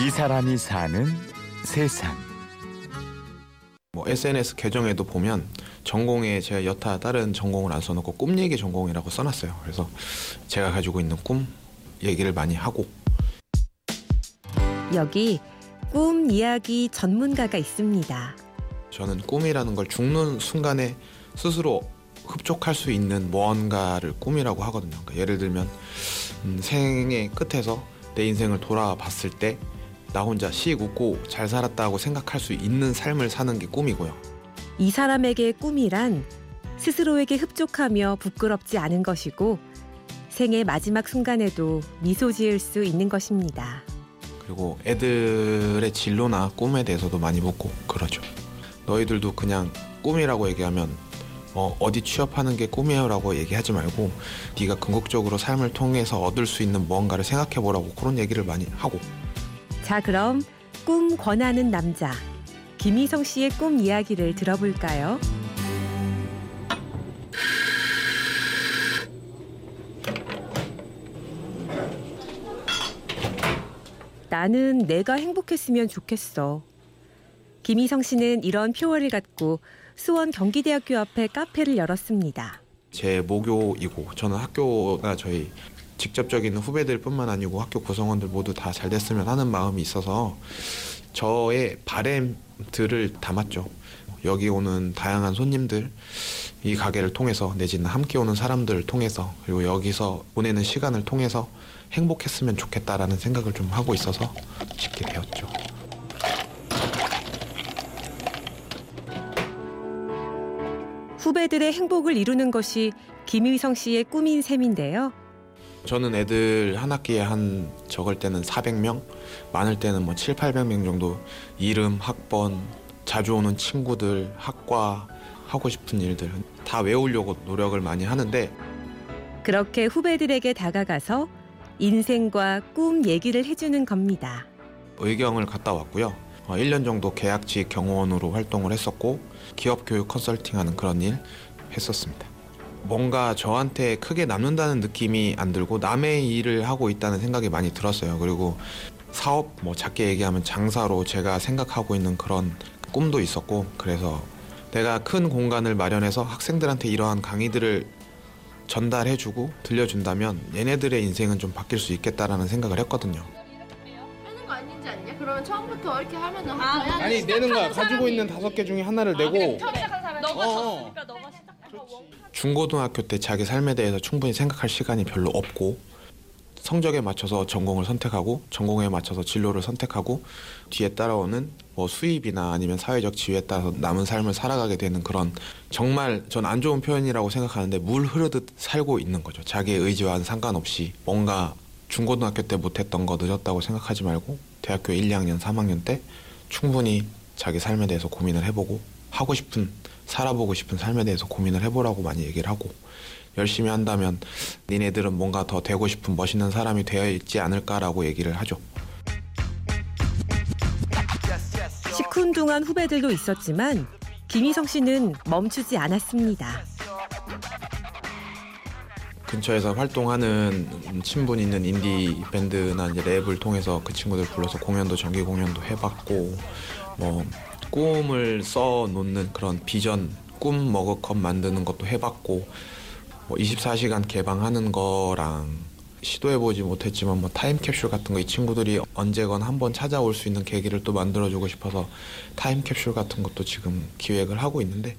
이 사람이 사는 세상. 뭐 SNS 계정에도 보면 전공에 제가 여타 다른 전공을 안 써놓고 꿈 얘기 전공이라고 써놨어요. 그래서 제가 가지고 있는 꿈 얘기를 많이 하고 여기 꿈 이야기 전문가가 있습니다. 저는 꿈이라는 걸 죽는 순간에 스스로 흡족할 수 있는 무언가를 꿈이라고 하거든요. 그러니까 예를 들면 음, 생의 끝에서 내 인생을 돌아봤을 때 나 혼자 씩 웃고 잘 살았다고 생각할 수 있는 삶을 사는 게 꿈이고요. 이 사람에게 꿈이란 스스로에게 흡족하며 부끄럽지 않은 것이고 생의 마지막 순간에도 미소 지을 수 있는 것입니다. 그리고 애들의 진로나 꿈에 대해서도 많이 묻고 그러죠. 너희들도 그냥 꿈이라고 얘기하면 어, 어디 취업하는 게 꿈이에요라고 얘기하지 말고 네가 궁극적으로 삶을 통해서 얻을 수 있는 무언가를 생각해 보라고 그런 얘기를 많이 하고 자, 그럼 꿈 권하는 남자 김희성 씨의 꿈 이야기를 들어볼까요? 나는 내가 행복했으면 좋겠어. 김희성 씨는 이런 표어를 갖고 수원 경기대학교 앞에 카페를 열었습니다. 제 모교이고 저는 학교가 저희 직접적인 후배들뿐만 아니고 학교 구성원들 모두 다 잘 됐으면 하는 마음이 있어서 저의 바램들을 담았죠. 여기 오는 다양한 손님들, 이 가게를 통해서 내지는 함께 오는 사람들을 통해서 그리고 여기서 보내는 시간을 통해서 행복했으면 좋겠다라는 생각을 좀 하고 있어서 짓게 되었죠. 후배들의 행복을 이루는 것이 김희성 씨의 꿈인 셈인데요. 저는 애들 한 학기에 한 적을 때는 400명, 많을 때는 뭐 7, 800명 정도 이름, 학번, 자주 오는 친구들, 학과, 하고 싶은 일들 다 외우려고 노력을 많이 하는데 그렇게 후배들에게 다가가서 인생과 꿈 얘기를 해주는 겁니다. 의경을 갔다 왔고요. 어, 1년 정도 계약직 경호원으로 활동을 했었고 기업 교육 컨설팅하는 그런 일 했었습니다. 뭔가 저한테 크게 남는다는 느낌이 안 들고 남의 일을 하고 있다는 생각이 많이 들었어요. 그리고 사업 뭐 작게 얘기하면 장사로 제가 생각하고 있는 그런 꿈도 있었고 그래서 내가 큰 공간을 마련해서 학생들한테 이러한 강의들을 전달해주고 들려준다면 얘네들의 인생은 좀 바뀔 수 있겠다라는 생각을 했거든요. 하는 거 아닌지 않냐? 그러면 처음부터 이렇게 하면은 아, 아니 돼. 내는 거야. 가지고 있는 다섯 개 중에 하나를 내고 처음 시작한 사람이 너가 어. 졌으니까 너가 시작하고 중고등학교 때 자기 삶에 대해서 충분히 생각할 시간이 별로 없고 성적에 맞춰서 전공을 선택하고 전공에 맞춰서 진로를 선택하고 뒤에 따라오는 뭐 수입이나 아니면 사회적 지위에 따라서 남은 삶을 살아가게 되는 그런 정말 전 안 좋은 표현이라고 생각하는데 물 흐르듯 살고 있는 거죠. 자기의 의지와는 상관없이 뭔가 중고등학교 때 못했던 거 늦었다고 생각하지 말고 대학교 1, 2학년, 3학년 때 충분히 자기 삶에 대해서 고민을 해보고 하고 싶은 살아보고 싶은 삶에 대해서 고민을 해보라고 많이 얘기를 하고 열심히 한다면 니네들은 뭔가 더 되고 싶은 멋있는 사람이 되어 있지 않을까라고 얘기를 하죠. 시큰둥한 후배들도 있었지만 김희성 씨는 멈추지 않았습니다. 근처에서 활동하는 친분 있는 인디 밴드나 이제 랩을 통해서 그 친구들 불러서 공연도 정기 공연도 해봤고 뭐 꿈을 써 놓는 그런 비전 꿈 머그컵 만드는 것도 해봤고 뭐 24시간 개방하는 거랑 시도해보지 못했지만 뭐 타임캡슐 같은 거 이 친구들이 언제건 한번 찾아올 수 있는 계기를 또 만들어주고 싶어서 타임캡슐 같은 것도 지금 기획을 하고 있는데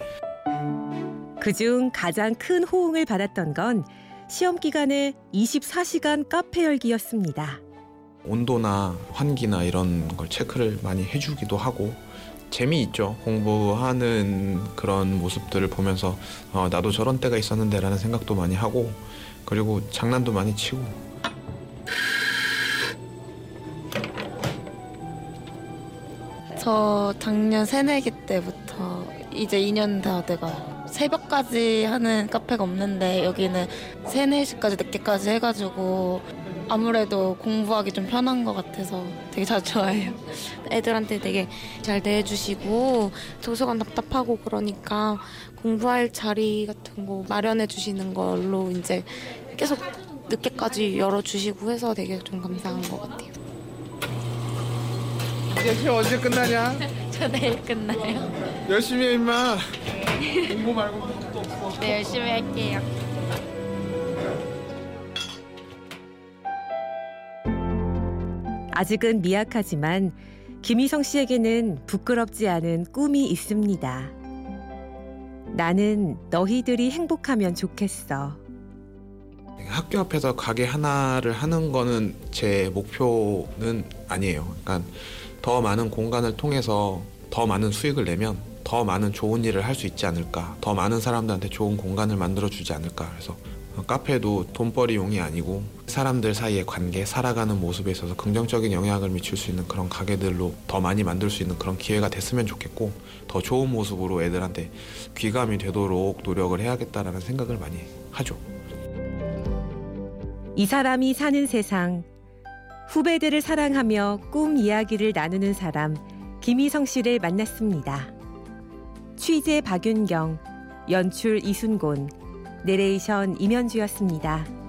그중 가장 큰 호응을 받았던 건 시험 기간에 24시간 카페 열기였습니다. 온도나 환기나 이런 걸 체크를 많이 해주기도 하고 재미있죠. 공부하는 그런 모습들을 보면서 어, 나도 저런 때가 있었는데라는 생각도 많이 하고 그리고 장난도 많이 치고 저 작년 새내기 때부터 이제 2년 다 돼가요. 새벽까지 하는 카페가 없는데 여기는 3, 4시까지 늦게까지 해가지고 아무래도 공부하기 좀 편한 것 같아서 되게 자주 와요. 애들한테 되게 잘 대해주시고 도서관 답답하고 그러니까 공부할 자리 같은 거 마련해 주시는 걸로 이제 계속 늦게까지 열어주시고 해서 되게 좀 감사한 것 같아요. 이제 시험 언제 끝나냐? 저 내일 끝나요. 열심히 해 임마. 공부 말고 또 없어. 네, 열심히 할게요. 아직은 미약하지만 김희성 씨에게는 부끄럽지 않은 꿈이 있습니다. 나는 너희들이 행복하면 좋겠어. 학교 앞에서 가게 하나를 하는 거는 제 목표는 아니에요. 그러니까 더 많은 공간을 통해서 더 많은 수익을 내면 더 많은 좋은 일을 할 수 있지 않을까. 더 많은 사람들한테 좋은 공간을 만들어 주지 않을까. 그래서 카페도 돈벌이용이 아니고 사람들 사이의 관계, 살아가는 모습에 있어서 긍정적인 영향을 미칠 수 있는 그런 가게들로 더 많이 만들 수 있는 그런 기회가 됐으면 좋겠고 더 좋은 모습으로 애들한테 귀감이 되도록 노력을 해야겠다라는 생각을 많이 하죠. 이 사람이 사는 세상. 후배들을 사랑하며 꿈 이야기를 나누는 사람 김희성 씨를 만났습니다. 취재 박윤경, 연출 이순곤, 내레이션 임현주였습니다.